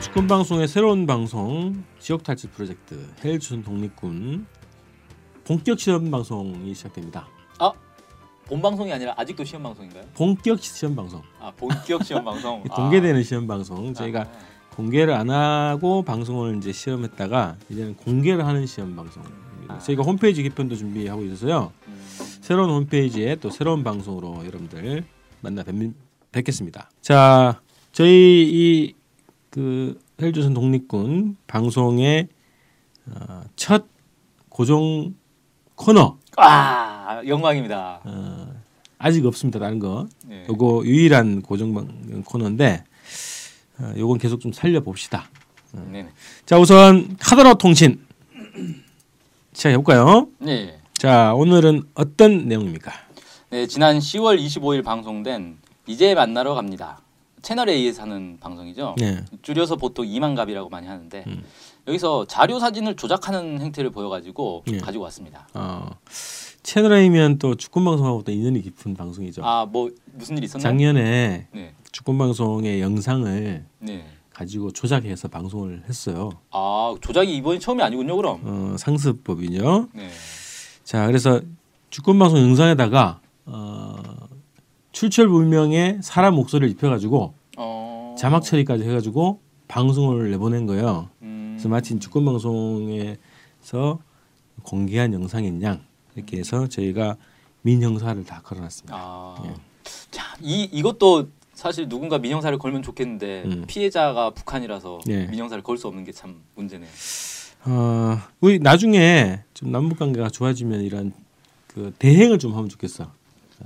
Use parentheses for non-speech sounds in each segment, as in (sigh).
주권 방송의 새로운 방송 지역 탈출 프로젝트 헬준 독립군 본격 시험 방송이 시작됩니다. 아 본 방송이 아니라 아직도 시험 방송인가요? 본격 시험 방송. 아 본격 시험 방송. (laughs) 공개되는 시험 방송. 저희가 아. 공개를 안 하고 방송을 이제 시험했다가 이제는 공개를 하는 시험 방송. 아. 저희가 홈페이지 개편도 준비하고 있어서요. 음, 새로운 홈페이지에 또 새로운 방송으로 여러분들 만나 뵙, 뵙겠습니다. 자, 저희 이 그 헬조선 독립군 방송의 어, 첫 고정 코너 아 영광입니다. 어, 아직 없습니다. 다른 거. 네. 요거 유일한 고정 방- 코너인데 어, 요건 계속 좀 살려 봅시다. 네. 자, 우선 카더라 통신 (clears throat) 시작해 볼까요? 네. 자, 오늘은 어떤 내용입니까? 네 지난 10월 25일 방송된 이제 만나러 갑니다. 채널 A에서 하는 방송이죠. 네. 줄여서 보통 이만갑이라고 많이 하는데 음. 여기서 자료 사진을 조작하는 행태를 보여가지고 예. 가지고 왔습니다. 어, 채널 A면 또 축구 방송하고 또 인연이 깊은 방송이죠. 아 뭐 무슨 일 있었나요? 작년에 네. 축구 방송의 영상을 네. 가지고 조작해서 방송을 했어요. 아 조작이 이번이 처음이 아니군요, 그럼. 어, 상습법이죠. 네. 자, 그래서 축구 방송 영상에다가 어, 출처 불명의 사람 목소리를 입혀가지고 어. 자막 처리까지 해가지고 방송을 내보낸 거예요. 음. 그래서 마치 축구 방송에서 공개한 영상인 양 이렇게 해서 저희가 민형사를 다 걸어놨습니다. 아. 예. 자, 이 이것도 사실 누군가 민형사를 걸면 좋겠는데 음. 피해자가 북한이라서 예. 민형사를 걸 수 없는 게 참 문제네요. 어, 우리 나중에 좀 남북 관계가 좋아지면 이런 그 대행을 좀 하면 좋겠어.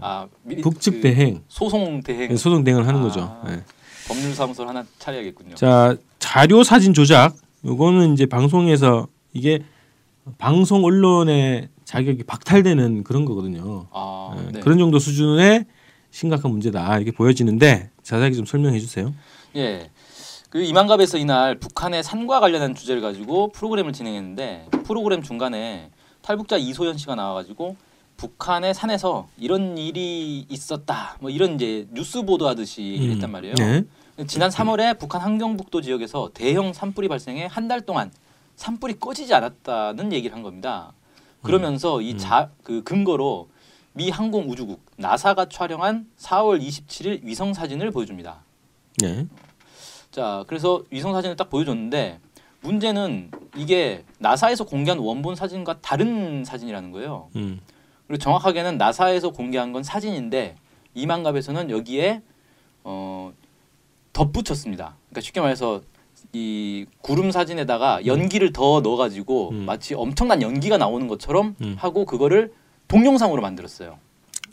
아, 미, 북측 그 대행, 소송 대행 소송 대행을 하는 아. 거죠. 예. 법률사무소를 하나 차려야겠군요. 자 자료 사진 조작 요거는 이제 방송에서 이게 방송 언론의 자격이 박탈되는 그런 거거든요. 아, 예, 네. 그런 정도 수준의 심각한 문제다 이렇게 보여지는데 자세하게 좀 설명해 주세요. 예. 그 이만갑에서 이날 북한의 산과 관련한 주제를 가지고 프로그램을 진행했는데 프로그램 중간에 탈북자 이소연 씨가 나와가지고 북한의 산에서 이런 일이 있었다 뭐 이런 이제 뉴스 보도하듯이 얘기를 했단 말이에요. 네. 지난 3월에 북한 함경북도 지역에서 대형 산불이 발생해 한 달 동안 산불이 꺼지지 않았다는 얘기를 한 겁니다. 그러면서 이 자 그 근거로 미 항공우주국 나사가 촬영한 4월 27일 위성 사진을 보여줍니다. 네. 자, 그래서 위성 사진을 딱 보여줬는데 문제는 이게 나사에서 공개한 원본 사진과 다른 사진이라는 거예요. 음. 그리고 정확하게는 나사에서 공개한 건 사진인데 이만갑에서는 여기에 어 덧붙였습니다. 그러니까 쉽게 말해서 이 구름 사진에다가 연기를 더 넣어가지고 음. 마치 엄청난 연기가 나오는 것처럼 음. 하고 그거를 동영상으로 만들었어요.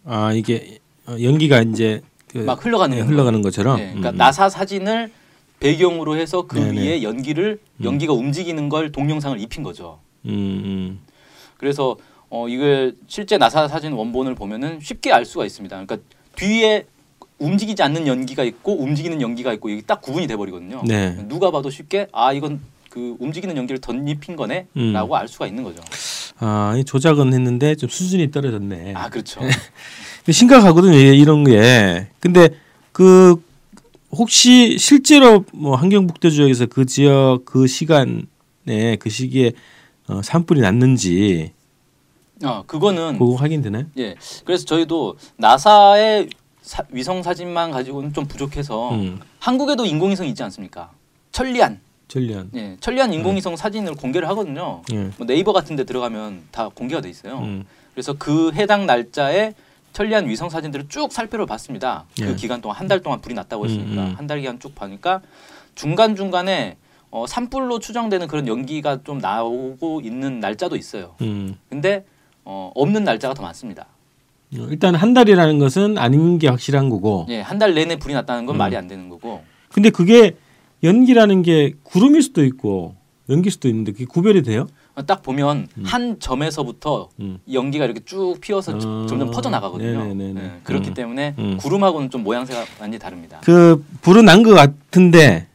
아 이게 어, 연기가 이제 그 막 흘러가는 네, 거. 흘러가는 것처럼. 네, 그러니까 음, 음. 나사 사진을 배경으로 해서 그 네네. 위에 연기를 음. 연기가 움직이는 걸 동영상을 입힌 거죠. 음, 음. 그래서 어 이걸 실제 나사 사진 원본을 보면은 쉽게 알 수가 있습니다. 그러니까 뒤에 움직이지 않는 연기가 있고 움직이는 연기가 있고 이게 딱 구분이 돼 버리거든요. 네. 누가 봐도 쉽게 아 이건 그 움직이는 연기를 덧입힌 거네라고 음. 알 수가 있는 거죠. 아, 이 조작은 했는데 좀 수준이 떨어졌네. 아 그렇죠. (laughs) 심각하거든요. 이- 이런 게. 근데 그 혹시 실제로 뭐 한경북도 지역에서 그 지역 그 시간에 그 시기에 어, 산불이 났는지 어 그거는 그거 확인되나요? 예. 그래서 저희도 나사의 사- 위성 사진만 가지고는 좀 부족해서 음. 한국에도 인공위성 있지 않습니까? 천리안. 전련. 예. 천리안 인공위성 사진을 공개를 하거든요. 예. 뭐 네이버 같은 데 들어가면 다 공개가 돼 있어요. 음. 그래서 그 해당 날짜에 천리안 위성 사진들을 쭉 살펴를 봤습니다. 예. 그 기간 동안 한 달 동안 불이 났다고 했으니까 음, 음. 한달 기간 쭉 보니까 중간 중간에 어, 산불로 추정되는 그런 연기가 좀 나오고 있는 날짜도 있어요. 음. 근데 어, 없는 날짜가 더 많습니다. 어, 일단 한 달이라는 것은 아닌 게 확실한 거고. 예, 한 달 내내 불이 났다는 건 음. 말이 안 되는 거고. 근데 그게 연기라는 게 구름일 수도 있고 연기일 수도 있는데 그게 구별이 돼요? 어, 딱 보면 음. 한 점에서부터 음. 연기가 이렇게 쭉 피어서 어, 점점 퍼져 나가거든요. 네네네네. 예, 그렇기 음. 때문에 음. 구름하고는 좀 모양새가 완전히 다릅니다. 그 불은 난 것 같은데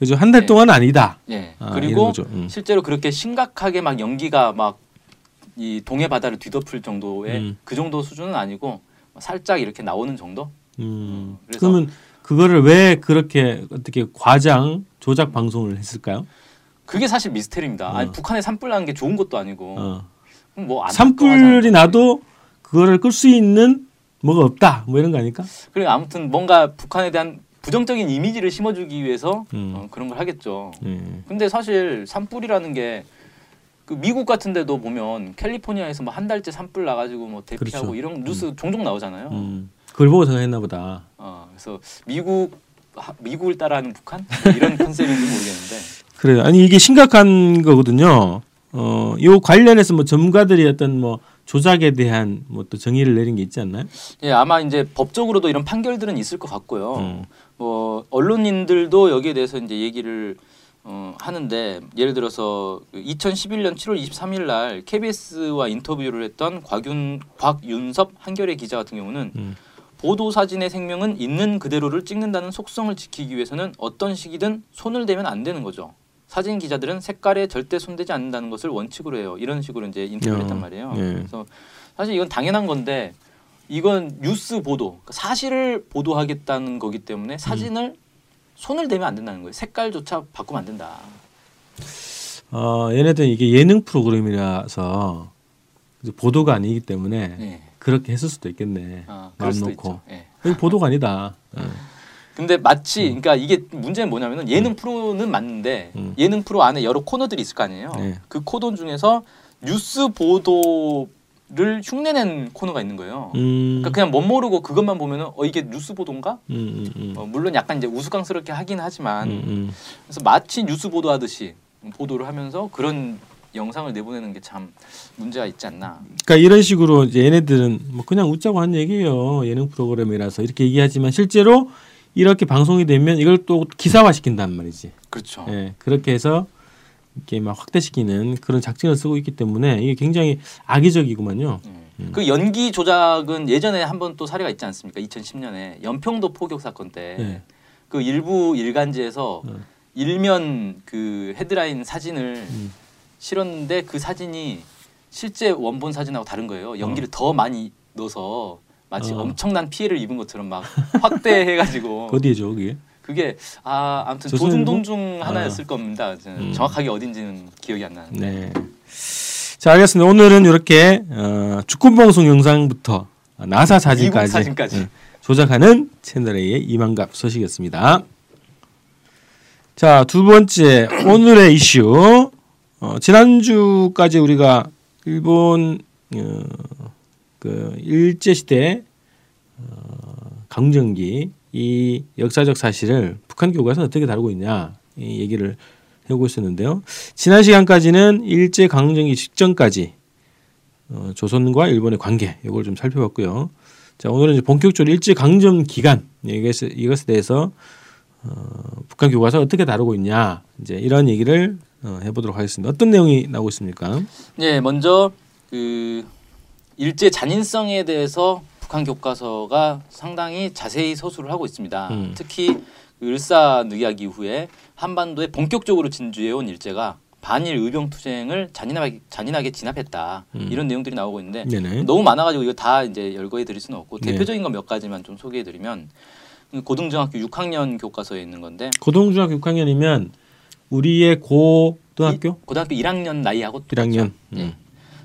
그죠 한달 네. 동안은 아니다. 예. 아, 이런 그리고. 음. 실제로 그렇게 심각하게 막 연기가 막 이 동해 바다를 뒤덮을 정도의 음. 그 정도 수준은 아니고 살짝 이렇게 나오는 정도. 음. 그래서- 그러면 그거를 왜 그렇게 어떻게 과장 조작 방송을 했을까요? 그게 사실 미스테리입니다. 어. 아니 북한에 산불 나는 게 좋은 것도 아니고 어. 뭐안 산불이 나도 그거를 끌 수 있는 뭐가 없다. 뭐 이런 거 아닐까? 그리고 아무튼 뭔가 북한에 대한 부정적인 이미지를 심어주기 위해서 음. 어, 그런 걸 하겠죠. 예. 근데 사실 산불이라는 게 그 미국 같은 데도 보면 캘리포니아에서 뭐 한 달째 산불 나가지고 뭐 대피하고 그렇죠. 이런 뉴스 종종 나오잖아요. 음. 그걸 보고 생각했나 보다. 어, 그래서 미국 하- 미국을 따라하는 북한 뭐 이런 (laughs) 컨셉인지 모르겠는데 그래요. 아니 이게 심각한 거거든요. 어, 요 관련해서 뭐 전문가들이 어떤 뭐 조작에 대한 뭐 또 정의를 내린 게 있지 않나요? 예 아마 이제 법적으로도 이런 판결들은 있을 것 같고요. 음. 뭐 언론인들도 여기에 대해서 이제 얘기를 어, 하는데 예를 들어서 그 2011년 7월 23일 날 KBS와 인터뷰를 했던 곽윤 곽윤섭 한겨레 기자 같은 경우는 음. 보도 사진의 생명은 있는 그대로를 찍는다는 속성을 지키기 위해서는 어떤 시기든 손을 대면 안 되는 거죠. 사진 기자들은 색깔에 절대 손대지 않는다는 것을 원칙으로 해요. 이런 식으로 이제 인터뷰를 어, 했단 말이에요. 예. 그래서 사실 이건 당연한 건데 이건 뉴스 보도 그러니까 사실을 보도하겠다는 거기 때문에 사진을 손을 대면 안 된다는 거예요. 색깔조차 바꾸면 안 된다. 어, 얘네들 이게 예능 프로그램이라서 보도가 아니기 때문에 예. 그렇게 했을 수도 있겠네. 아, 수도 놓고. 예. 이거 보도가 아니다. 어. 근데 마치 그러니까 이게 문제는 뭐냐면은 예능 프로는 맞는데 음. 예능 프로 안에 여러 코너들이 있을 거 아니에요. 네. 그 코너 중에서 뉴스 보도 를 흉내낸 코너가 있는 거예요. 음. 그러니까 그냥 못 모르고 그것만 보면은 어 이게 뉴스 보도인가? 음, 음, 음. 어, 물론 약간 이제 우스꽝스럽게 하긴 하지만 음, 음. 그래서 마치 뉴스 보도하듯이 보도를 하면서 그런 영상을 내보내는 게 참 문제가 있지 않나. 그러니까 이런 식으로 이제 얘네들은 뭐 그냥 웃자고 한 얘기예요. 예능 프로그램이라서 이렇게 얘기하지만 실제로 이렇게 방송이 되면 이걸 또 기사화 시킨단 말이지. 그렇죠. 예, 그렇게 해서 이렇게 막 확대시키는 그런 작전을 쓰고 있기 때문에 이게 굉장히 악의적이구만요. 예. 그 연기 조작은 예전에 한 번 또 사례가 있지 않습니까? 2010년에 연평도 포격 사건 때 네. 그 일부 일간지에서 어. 일면 그 헤드라인 사진을 음. 실었는데 그 사진이 실제 원본 사진하고 다른 거예요. 연기를 더 많이 넣어서 마치 어. 엄청난 피해를 입은 것처럼 막 확대해가지고 (laughs) 어디에죠, 그게? 그게 아 아무튼? 조중동 중 하나였을 겁니다. 저는 음. 정확하게 어딘지는 기억이 안 나는데. 네. 자, 알겠습니다. 오늘은 이렇게 어, 축구 방송 영상부터 나사 사진까지, 사진까지. 예, 조작하는 채널A의 이만갑 소식이었습니다. 자, 두 번째 (clears throat) 오늘의 이슈. 어, 지난주까지 우리가 일본 어, 그 일제 시대 어, 강점기 이 역사적 사실을 북한 교과서는 어떻게 다루고 있냐 이 얘기를 해오고 있었는데요. 지난 시간까지는 일제 강점기 직전까지 어, 조선과 일본의 관계 이걸 좀 살펴봤고요. 자 오늘은 이제 본격적으로 일제 강점 기간 이것에, 이것에 대해서 어, 북한 교과서 어떻게 다루고 있냐 이제 이런 얘기를 어, 해보도록 하겠습니다. 어떤 내용이 나오고 있습니까? 네, 먼저 그 일제 잔인성에 대해서 북한 교과서가 상당히 자세히 서술을 하고 있습니다. 음. 특히 그 을사늑약 이후에 한반도에 본격적으로 진주해온 일제가 반일 의병 투쟁을 잔인하게 잔인하게 진압했다 음. 이런 내용들이 나오고 있는데 네네. 너무 많아가지고 이거 다 이제 열거해 드릴 수는 없고 네. 대표적인 거몇 가지만 좀 소개해 드리면 고등중학교 6학년 교과서에 있는 건데 고등중학교 6학년이면 우리의 고 등학교 고등학교 1학년 나이하고 1학년. 예. 음.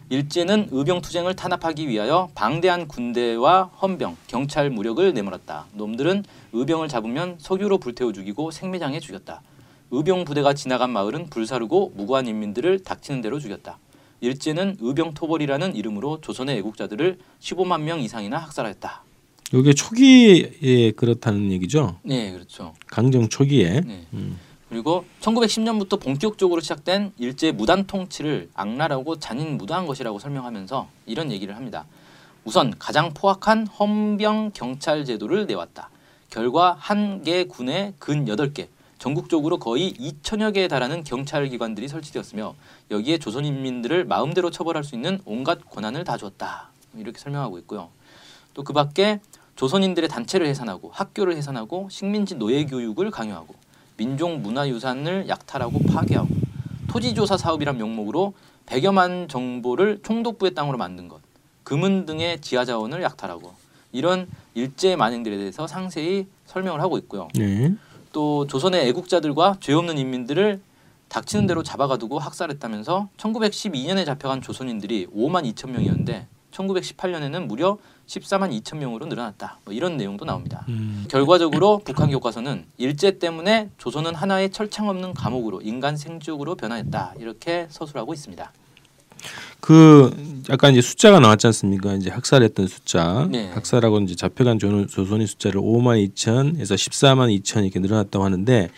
일제는 의병 투쟁을 탄압하기 위하여 방대한 군대와 헌병, 경찰 무력을 내몰았다. 놈들은 의병을 잡으면 석유로 불태워 죽이고 생매장해 죽였다. 의병 부대가 지나간 마을은 불사르고 무고한 인민들을 닥치는 대로 죽였다. 일제는 의병 토벌이라는 이름으로 조선의 애국자들을 15만 명 이상이나 학살하였다. 이게 초기에 그렇다는 얘기죠. 네, 그렇죠. 강정 초기에. 네. 음. 그리고 1910년부터 본격적으로 시작된 일제 무단 통치를 악랄하고 잔인 무도한 것이라고 설명하면서 이런 얘기를 합니다. 우선 가장 포악한 헌병 경찰 제도를 내왔다. 결과 한 개 군에 근 8개, 전국적으로 거의 2천여 개에 달하는 경찰 기관들이 설치되었으며 여기에 조선 인민들을 마음대로 처벌할 수 있는 온갖 권한을 다 주었다. 이렇게 설명하고 있고요. 또 그 밖에 조선인들의 단체를 해산하고 학교를 해산하고 식민지 노예 교육을 강요하고 민족 문화유산을 약탈하고 파괴하고 토지조사 사업이란 명목으로 100여만 정보를 총독부의 땅으로 만든 것, 금은 등의 지하 자원을 약탈하고 이런 일제 만행들에 대해서 상세히 설명을 하고 있고요. 네. 또 조선의 애국자들과 죄 없는 인민들을 닥치는 대로 잡아가두고 학살했다면서 1912년에 잡혀간 조선인들이 5만 2천 명이었는데 1918년에는 무려 14만 2천 명으로 늘어났다. 뭐 이런 내용도 나옵니다. 음. 결과적으로 북한 교과서는 일제 때문에 조선은 하나의 철창 없는 감옥으로 인간 생지옥으로 변화했다. 이렇게 서술하고 있습니다. 그 아까 이제 숫자가 나왔지 않습니까? 이제 학살했던 숫자, 네. 학살하고 이제 잡혀간 조- 조선인 숫자를 5만 2천에서 14만 2천 이렇게 늘어났다고 하는데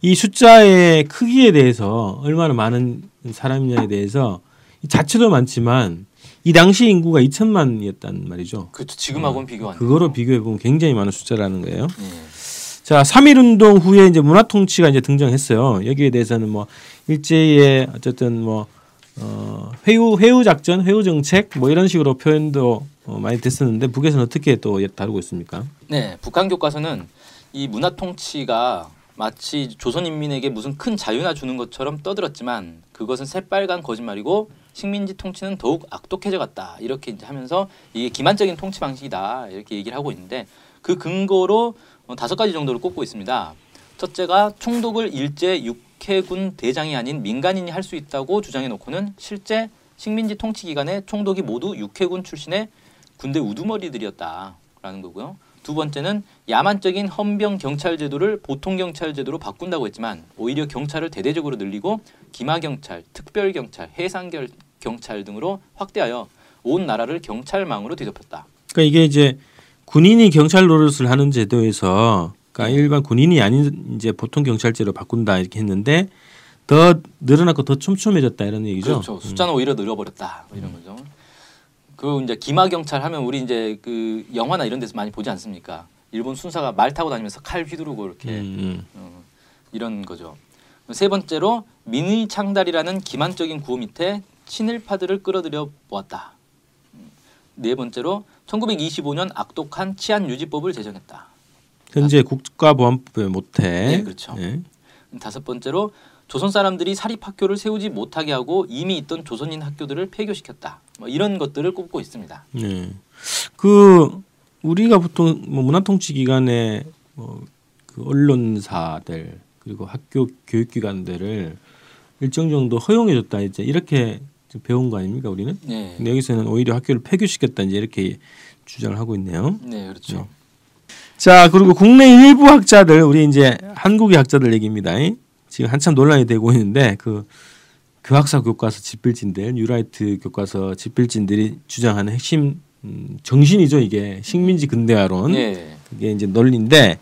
이 숫자의 크기에 대해서 얼마나 많은 사람이냐에 대해서 이 자체도 많지만 이 당시 인구가 2천만이었단 말이죠. 그렇죠. 지금하고는 비교 안. 그거로 비교해 보면 굉장히 많은 숫자라는 거예요. 예. 자, 3.1 운동 후에 이제 문화 통치가 이제 등장했어요. 여기에 대해서는 뭐 일제의 어쨌든 뭐 어, 회유 회유 작전, 회유 정책 뭐 이런 식으로 표현도 어, 많이 됐었는데 북에서는 어떻게 또 다루고 있습니까? 네, 북한 교과서는 이 문화 통치가 마치 조선 인민에게 무슨 큰 자유나 주는 것처럼 떠들었지만 그것은 새빨간 거짓말이고 식민지 통치는 더욱 악독해져 갔다 이렇게 이제 하면서 이게 기만적인 통치 방식이다 이렇게 얘기를 하고 있는데 그 근거로 어, 다섯 가지 정도를 꼽고 있습니다. 첫째가 총독을 일제 육해군 대장이 아닌 민간인이 할 수 있다고 주장해 놓고는 실제 식민지 통치 기간에 총독이 모두 육해군 출신의 군대 우두머리들이었다라는 거고요. 두 번째는 야만적인 헌병 경찰 제도를 보통 경찰 제도로 바꾼다고 했지만 오히려 경찰을 대대적으로 늘리고 기마 경찰, 특별 경찰, 해상 결- 경찰 등으로 확대하여 온 나라를 경찰망으로 뒤덮였다. 그러니까 이게 이제 군인이 경찰 노릇을 하는 제도에서 그러니까 일반 군인이 아닌 이제 보통 경찰제로 바꾼다 이렇게 했는데 더 늘어났고 더 촘촘해졌다 이런 얘기죠. 그렇죠. 숫자는 오히려 늘어버렸다. 뭐 이런 거죠. 그 이제 기마 경찰 하면 우리 이제 그 영화나 이런 데서 많이 보지 않습니까? 일본 순사가 말 타고 다니면서 칼 휘두르고 이렇게 음, 어, 이런 거죠. 세 번째로 민의 창달이라는 기만적인 구호 밑에 친일파들을 끌어들여 보았다. 음, 네 번째로 1925년 악독한 치안 유지법을 제정했다. 현재 국가보안법에 못해. 네, 그렇죠. 예. 다섯 번째로 조선 사람들이 사립 학교를 세우지 못하게 하고 이미 있던 조선인 학교들을 폐교시켰다. 뭐 이런 것들을 꼽고 있습니다. 네. 그 우리가 보통 뭐 문화통치 기관에 뭐 그 언론사들 그리고 학교 교육기관들을 일정 정도 허용해줬다 이제 이렇게 좀 배운 거 아닙니까 우리는? 네, 근데 여기서는 오히려 학교를 폐교시켰다 이제 이렇게 주장을 하고 있네요. 네 그렇죠. 자 그리고 국내 일부 학자들 우리 이제 한국의 학자들 얘기입니다. 지금 한참 논란이 되고 있는데 그 교학사 교과서 집필진들 뉴라이트 교과서 집필진들이 주장하는 핵심 음, 정신이죠 이게 식민지 근대화론 네, 그게 이제 논리인데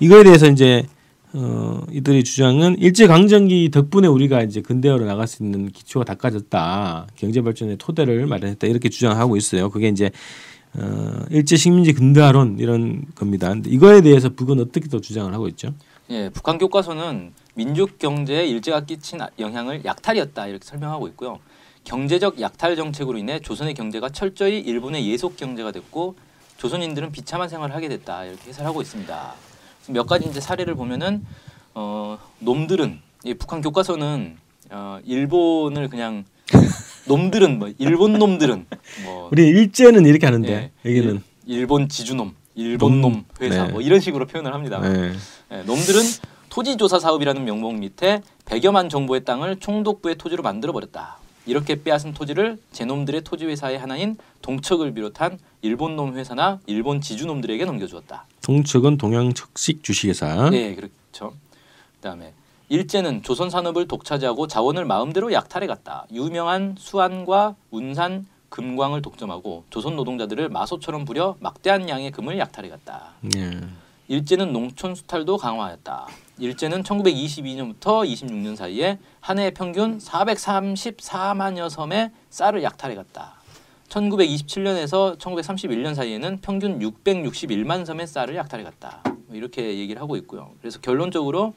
이거에 대해서 이제 어 이들의 주장은 일제 강점기 덕분에 우리가 이제 근대화로 나갈 수 있는 기초가 닦아졌다 경제 발전의 토대를 마련했다 이렇게 주장하고 있어요. 그게 이제 어 일제 식민지 근대화론 이런 겁니다. 근데 이거에 대해서 북은 어떻게 또 주장을 하고 있죠? 예, 북한 교과서는 민족 경제에 일제가 끼친 영향을 약탈이었다 이렇게 설명하고 있고요. 경제적 약탈 정책으로 인해 조선의 경제가 철저히 일본의 예속 경제가 됐고 조선인들은 비참한 생활을 하게 됐다 이렇게 해설하고 있습니다. 몇 가지 이제 사례를 보면은 어, 놈들은 이 북한 교과서는 어, 일본을 그냥 (laughs) 놈들은 뭐 일본 놈들은 뭐 우리 일제는 이렇게 하는데 예, 여기는 일, 일본 지주놈, 일본 놈 회사 네. 뭐 이런 식으로 표현을 합니다. 네. 예, 놈들은 토지조사 사업이라는 명목 밑에 100여만 정보의 땅을 총독부의 토지로 만들어 버렸다. 이렇게 빼앗은 토지를 제놈들의 토지 회사의 하나인 동척을 비롯한 일본 놈 회사나 일본 지주 놈들에게 넘겨주었다. 동척은 동양 척식 주식회사. 네, 그렇죠. 그다음에 일제는 조선 산업을 독차지하고 자원을 마음대로 약탈해 갔다. 유명한 수안과 운산, 금광을 독점하고 조선 노동자들을 마소처럼 부려 막대한 양의 금을 약탈해 갔다. 예. 일제는 농촌 수탈도 강화하였다. 일제는 1922년부터 26년 사이에 한 해 평균 434만여 섬의 쌀을 약탈해 갔다. 1927년에서 1931년 사이에는 평균 661만 섬의 쌀을 약탈해 갔다. 뭐 이렇게 얘기를 하고 있고요. 그래서 결론적으로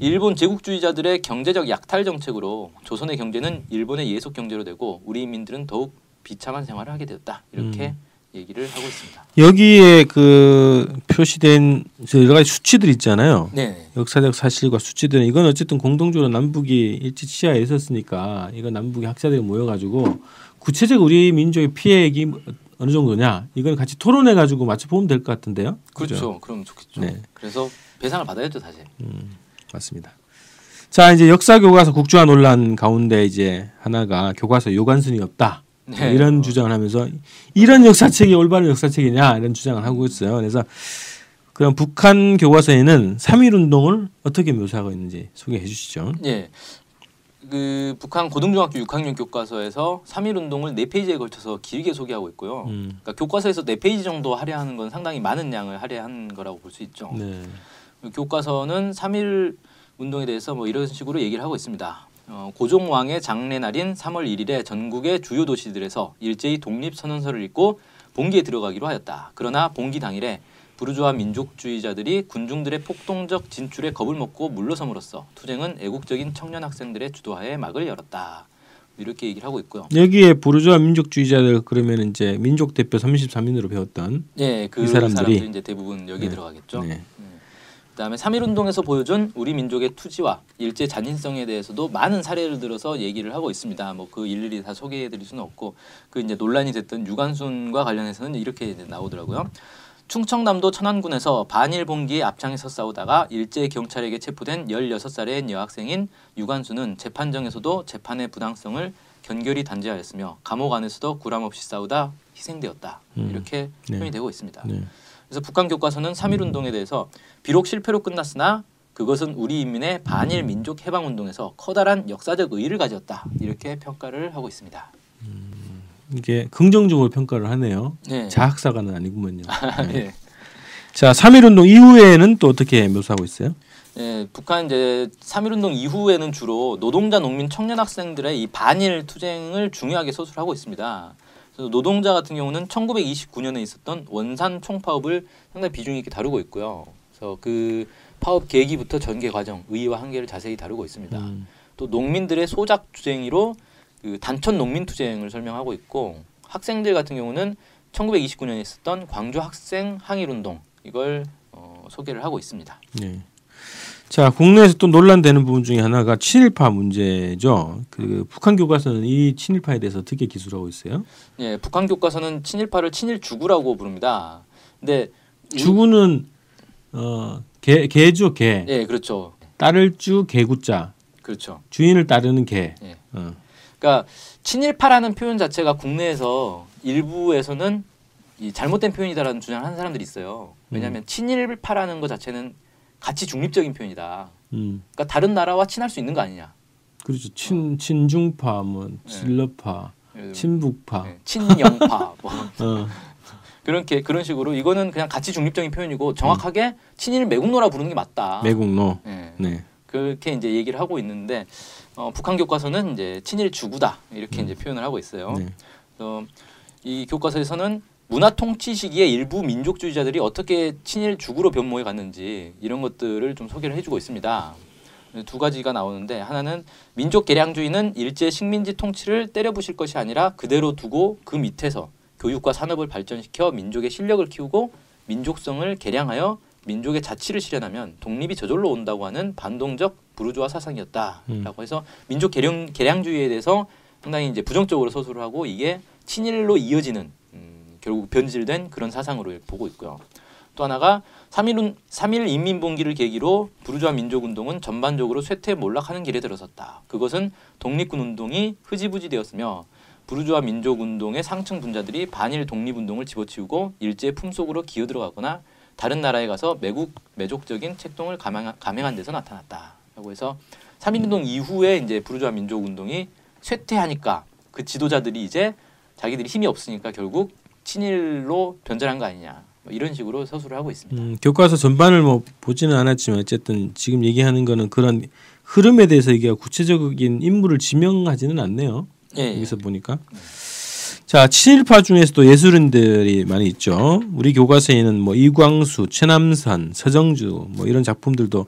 일본 제국주의자들의 경제적 약탈 정책으로 조선의 경제는 일본의 예속 경제로 되고 우리 인민들은 더욱 비참한 생활을 하게 되었다. 이렇게 얘기를 하고 있습니다. 여기에 그 표시된 저 여러 가지 수치들 있잖아요. 네. 역사적 사실과 수치들은 이건 어쨌든 공동적으로 남북이 일제 치하에 있었으니까 이거 남북의 학자들이 모여가지고 구체적 우리 민족의 피해액이 어느 정도냐 이건 같이 토론해 가지고 맞춰 보면 될 것 같은데요. 그렇죠. 그죠? 그럼 좋겠죠. 네. 그래서 배상을 받아야죠 사실. 맞습니다. 자 이제 역사 교과서 국주화 논란 가운데 이제 하나가 교과서 요관순이 없다 네. 이런 주장을 하면서 이런 역사책이 올바른 역사책이냐 이런 주장을 하고 있어요. 그래서 그럼 북한 교과서에는 3.1 운동을 어떻게 묘사하고 있는지 소개해 주시죠. 예. 그 북한 고등중학교 6학년 교과서에서 3.1 운동을 네 페이지에 걸쳐서 길게 소개하고 있고요. 음. 그러니까 교과서에서 네 페이지 정도 할애하는 건 상당히 많은 양을 할애한 거라고 볼 수 있죠. 네. 교과서는 3.1 운동에 대해서 뭐 이런 식으로 얘기를 하고 있습니다. 어, 고종왕의 장례날인 3월 1일에 전국의 주요 도시들에서 일제히 독립선언서를 읽고 봉기에 들어가기로 하였다. 그러나 봉기 당일에 부르주아 민족주의자들이 군중들의 폭동적 진출에 겁을 먹고 물러섬으로써 투쟁은 애국적인 청년 학생들의 주도하에 막을 열었다. 이렇게 얘기를 하고 있고요. 여기에 부르주아 민족주의자들 그러면 이제 민족 대표 33인으로 배웠던 예, 그이 사람들이- 이제 대부분 여기에 네. 들어가겠죠. 네. 그다음에 3.1 운동에서 보여준 우리 민족의 투지와 일제 잔인성에 대해서도 많은 사례를 들어서 얘기를 하고 있습니다. 뭐 그 일일이 다 소개해 드릴 수는 없고 그 이제 논란이 됐던 유관순과 관련해서는 이렇게 나오더라고요. 충청남도 천안군에서 반일 봉기에 앞장에서 싸우다가 일제 경찰에게 체포된 16살의 여학생인 유관순은 재판정에서도 재판의 부당성을 견결히 단죄하였으며 감옥 안에서도 구람 없이 싸우다 희생되었다. 음. 이렇게 네. 표현이 되고 있습니다. 네. 그래서 북한 교과서는 3.1 운동에 대해서 비록 실패로 끝났으나 그것은 우리 인민의 반일 민족 해방 운동에서 커다란 역사적 의의를 가졌다. 이렇게 평가를 하고 있습니다. 이게 긍정적으로 평가를 하네요. 네. 자학사가는 아니구먼요. (laughs) 네. 자, 3.1 운동 이후에는 또 어떻게 묘사하고 있어요? 네, 북한 이제 3.1 운동 이후에는 주로 노동자, 농민, 청년 학생들의 이 반일 투쟁을 중요하게 서술하고 있습니다. 그래서 노동자 같은 경우는 1929년에 있었던 원산 총파업을 상당히 비중 있게 다루고 있고요. 그래서 그 파업 계기부터 전개 과정, 의의와 한계를 자세히 다루고 있습니다. 음. 또 농민들의 소작 투쟁이로 그 단천 농민 투쟁을 설명하고 있고 학생들 같은 경우는 1929년에 있었던 광주 학생 항일 운동 이걸 어, 소개를 하고 있습니다. 네. 자, 국내에서 또 논란되는 부분 중에 하나가 친일파 문제죠. 그 북한 교과서는 이 친일파에 대해서 어떻게 기술하고 있어요? 예, 북한 교과서는 친일파를 친일주구라고 부릅니다. 근데 이- 주구는 어, 개 개죠, 개. 예, 그렇죠. 따를 주 개구자. 그렇죠. 주인을 따르는 개. 예. 어. 그러니까 친일파라는 표현 자체가 국내에서 일부에서는 이 잘못된 표현이다라는 주장을 하는 사람들이 있어요. 왜냐하면 친일파라는 것 자체는 가치 중립적인 표현이다. 음. 그러니까 다른 나라와 친할 수 있는 거 아니냐. 그렇죠. 친 친중파, 뭐 진러파, 예, 친북파. 예, 친영파 뭐 (laughs) 어. 그렇게 그런 식으로 이거는 그냥 가치 중립적인 표현이고 정확하게 친일 매국노라 부르는 게 맞다. 매국노. 예. 네. 그렇게 이제 얘기를 하고 있는데 어, 북한 교과서는 이제 친일 주구다 이렇게 이제 표현을 하고 있어요. 네. 그래서 이 교과서에서는 문화 통치 시기에 일부 민족주의자들이 어떻게 친일 주구로 변모해 갔는지 이런 것들을 좀 소개를 해주고 있습니다. 두 가지가 나오는데 하나는 민족 개량주의는 일제 식민지 통치를 때려부실 것이 아니라 그대로 두고 그 밑에서 교육과 산업을 발전시켜 민족의 실력을 키우고 민족성을 개량하여 민족의 자치를 실현하면 독립이 저절로 온다고 하는 반동적 부르주아 사상이었다라고 해서 민족 개량 개량주의에 대해서 상당히 이제 부정적으로 서술을 하고 이게 친일로 이어지는 음, 결국 변질된 그런 사상으로 보고 있고요. 또 하나가 3.1, 3.1 인민봉기를 계기로 부르주아 민족운동은 전반적으로 쇠퇴 몰락하는 길에 들어섰다. 그것은 독립군 운동이 흐지부지 되었으며 부르주아 민족운동의 상층 분자들이 반일 독립운동을 집어치우고 일제 품속으로 기어들어가거나 다른 나라에 가서 매국 매족적인 책동을 감행, 감행한 데서 나타났다. 라고 해서 3.1운동 이후에 이제 부르주아 민족운동이 쇠퇴하니까 그 지도자들이 이제 자기들이 힘이 없으니까 결국 친일로 변절한 거 아니냐 뭐 이런 식으로 서술을 하고 있습니다. 음, 교과서 전반을 뭐 보지는 않았지만 어쨌든 지금 얘기하는 거는 그런 흐름에 대해서 이게 구체적인 인물을 지명하지는 않네요. 예, 예. 여기서 보니까. 자, 친일파 중에서도 예술인들이 많이 있죠. 우리 교과서에는 뭐 이광수, 최남선, 서정주 뭐 이런 작품들도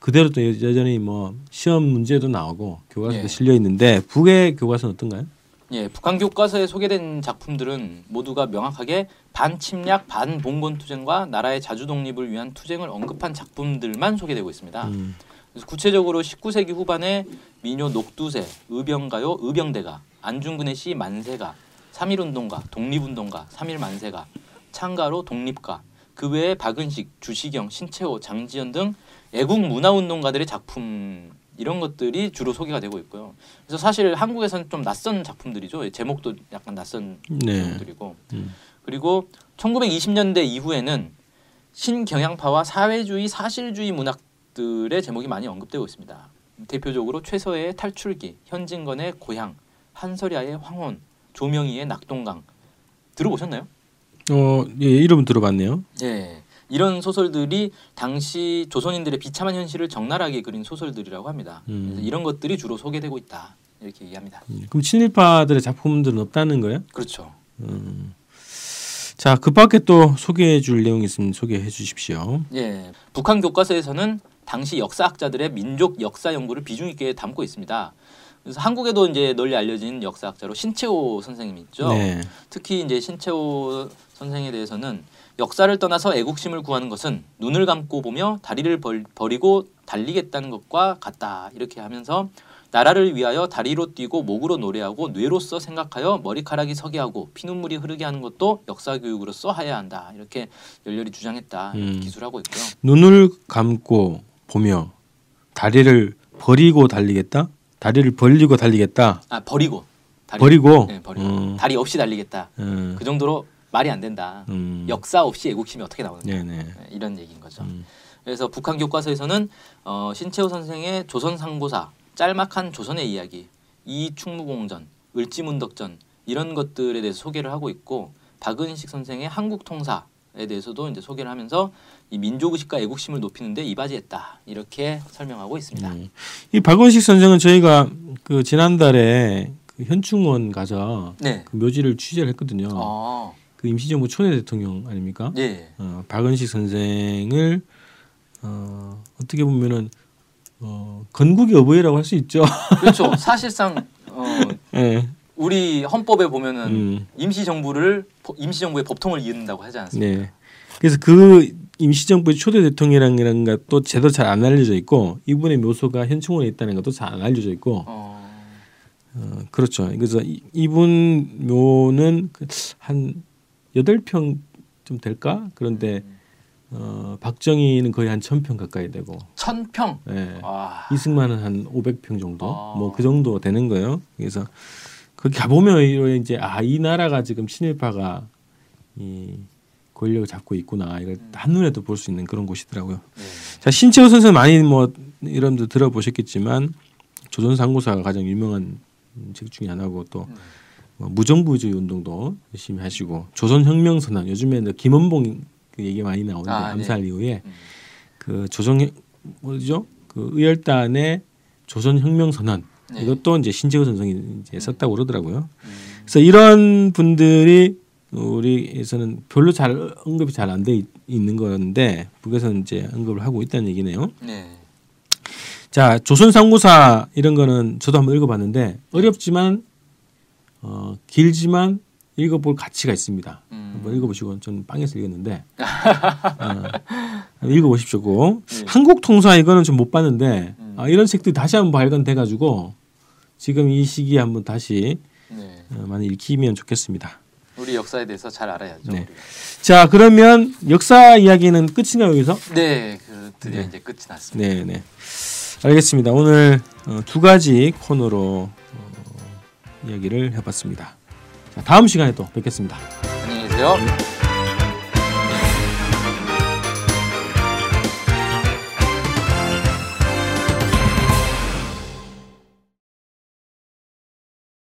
그대로 또 여- 여전히 뭐 시험 문제도 나오고 교과서도 예. 실려 있는데 북의 교과서는 어떤가요? 예, 북한 교과서에 소개된 작품들은 모두가 명확하게 반침략, 반봉건 투쟁과 나라의 자주 독립을 위한 투쟁을 언급한 작품들만 소개되고 있습니다. 음, 그래서 구체적으로 19세기 후반에 민요 녹두새, 의병가요, 의병대가, 안중근의 시 만세가, 삼일운동가, 독립운동가, 삼일만세가, 창가로 독립가, 그 외에 박은식, 주시경, 신채호, 장지연 등 애국 문화운동가들의 작품 이런 것들이 주로 소개가 되고 있고요. 그래서 사실 한국에서는 좀 낯선 작품들이죠. 제목도 약간 낯선 네. 제목들이고 음. 그리고 1920년대 이후에는 신경향파와 사회주의 사실주의 문학들의 제목이 많이 언급되고 있습니다. 대표적으로 최서의 탈출기, 현진건의 고향, 한설야의 황혼, 조명희의 낙동강 들어보셨나요? 어, 예, 이름 들어봤네요. 예. 이런 소설들이 당시 조선인들의 비참한 현실을 적나라하게 그린 소설들이라고 합니다. 음. 이런 것들이 주로 소개되고 있다 이렇게 얘기합니다. 음, 그럼 친일파들의 작품들은 없다는 거예요? 그렇죠. 음. 자, 그 밖에 또 소개해 줄 내용이 있으면 소개해 주십시오. 예, 북한 교과서에서는 당시 역사학자들의 민족 역사 연구를 비중 있게 담고 있습니다. 그래서 한국에도 이제 널리 알려진 역사학자로 신채호 선생님이 있죠. 네. 특히 이제 신채호 선생에 대해서는 역사를 떠나서 애국심을 구하는 것은 눈을 감고 보며 다리를 벌, 버리고 달리겠다는 것과 같다 이렇게 하면서 나라를 위하여 다리로 뛰고 목으로 노래하고 뇌로서 생각하여 머리카락이 서게 하고 피눈물이 흐르게 하는 것도 역사 교육으로서 해야 한다 이렇게 열렬히 주장했다 이렇게 음. 기술하고 있고요. 눈을 감고 보며 다리를 버리고 달리겠다. 다리를 벌리고 달리겠다. 아 버리고 다리, 버리고. 네, 버리고 음. 다리 없이 달리겠다 음. 그 정도로 말이 안 된다. 음. 역사 없이 애국심이 어떻게 나오는가 네네. 네, 이런 얘기인 거죠. 음. 그래서 북한 교과서에서는 어, 신채호 선생의 조선 상고사, 짤막한 조선의 이야기, 이 충무공전, 을지문덕전 이런 것들에 대해서 소개를 하고 있고 박은식 선생의 한국 통사 에 대해서도 이제 소개를 하면서 이 민족의식과 애국심을 높이는데 이바지했다 이렇게 설명하고 있습니다. 음. 이 박원식 선생은 저희가 그 지난달에 그 현충원 가서 네. 그 묘지를 취재를 했거든요. 아, 그 임시정부 초대 대통령 아닙니까? 예. 어, 박은식 선생을 어, 어떻게 보면은 어, 건국의 어버이라고 할 수 있죠. (laughs) 그렇죠. 사실상 어, 예. 우리 헌법에 보면은 음. 임시정부를 임시정부의 법통을 이은다고 하지 않습니까? 네. 그래서 그 임시정부의 초대 대통령이라는 것도 제대로 잘 안 알려져 있고 이분의 묘소가 현충원에 있다는 것도 잘 안 알려져 있고 어, 어, 그렇죠. 그래서 이, 이분 묘는 그한 여덟 평 좀 될까? 그런데 어, 박정희는 거의 한 천 평 가까이 되고 천 평. 예. 와. 이승만은 한 500평 정도 아. 뭐그 정도 되는 거예요. 그래서 거기 가 보면 이제 아 이 나라가 지금 친일파가 이 권력을 잡고 있구나 이걸 음. 한눈에도 볼 수 있는 그런 곳이더라고요. 네. 자 신채호 선수 는 많이 뭐 여러분들 들어보셨겠지만 조선 상고사가 가장 유명한 책 중에 하나고 또 음. 뭐 무정부주의 운동도 열심히 하시고 조선혁명선언 요즘에는 김원봉 그 얘기 많이 나오는데 아, 네. 암살 이후에 음. 그 조선 뭐죠 그 의열단의 조선혁명선언 네. 이것도 이제 신재호 선생이 이제 썼다고 그러더라고요. 음. 그래서 이런 분들이 우리에서는 별로 잘 언급이 잘 안 돼 있는 건데 북에서는 이제 언급을 하고 있다는 얘기네요. 네. 자 조선 상고사 이런 거는 저도 한번 읽어봤는데 어렵지만 어, 길지만 읽어볼 가치가 있습니다. 음. 한번 읽어보시고 저는 빵에서 읽었는데 (laughs) 어, 읽어보십시오. 꼭. 네. 한국 통사 이거는 좀 못 봤는데 음. 아, 이런 책들이 다시 한번 발간돼가지고 지금 이 시기에 한번 다시 네. 어, 많이 읽히면 좋겠습니다. 우리 역사에 대해서 잘 알아야죠. 네. 자 그러면 역사 이야기는 끝인가요 여기서? 네. 그 드디어 네. 이제 끝이 났습니다. 네, 네. 알겠습니다. 오늘 어, 두 가지 코너로 어, 이야기를 해봤습니다. 자, 다음 시간에 또 뵙겠습니다. 안녕히 계세요.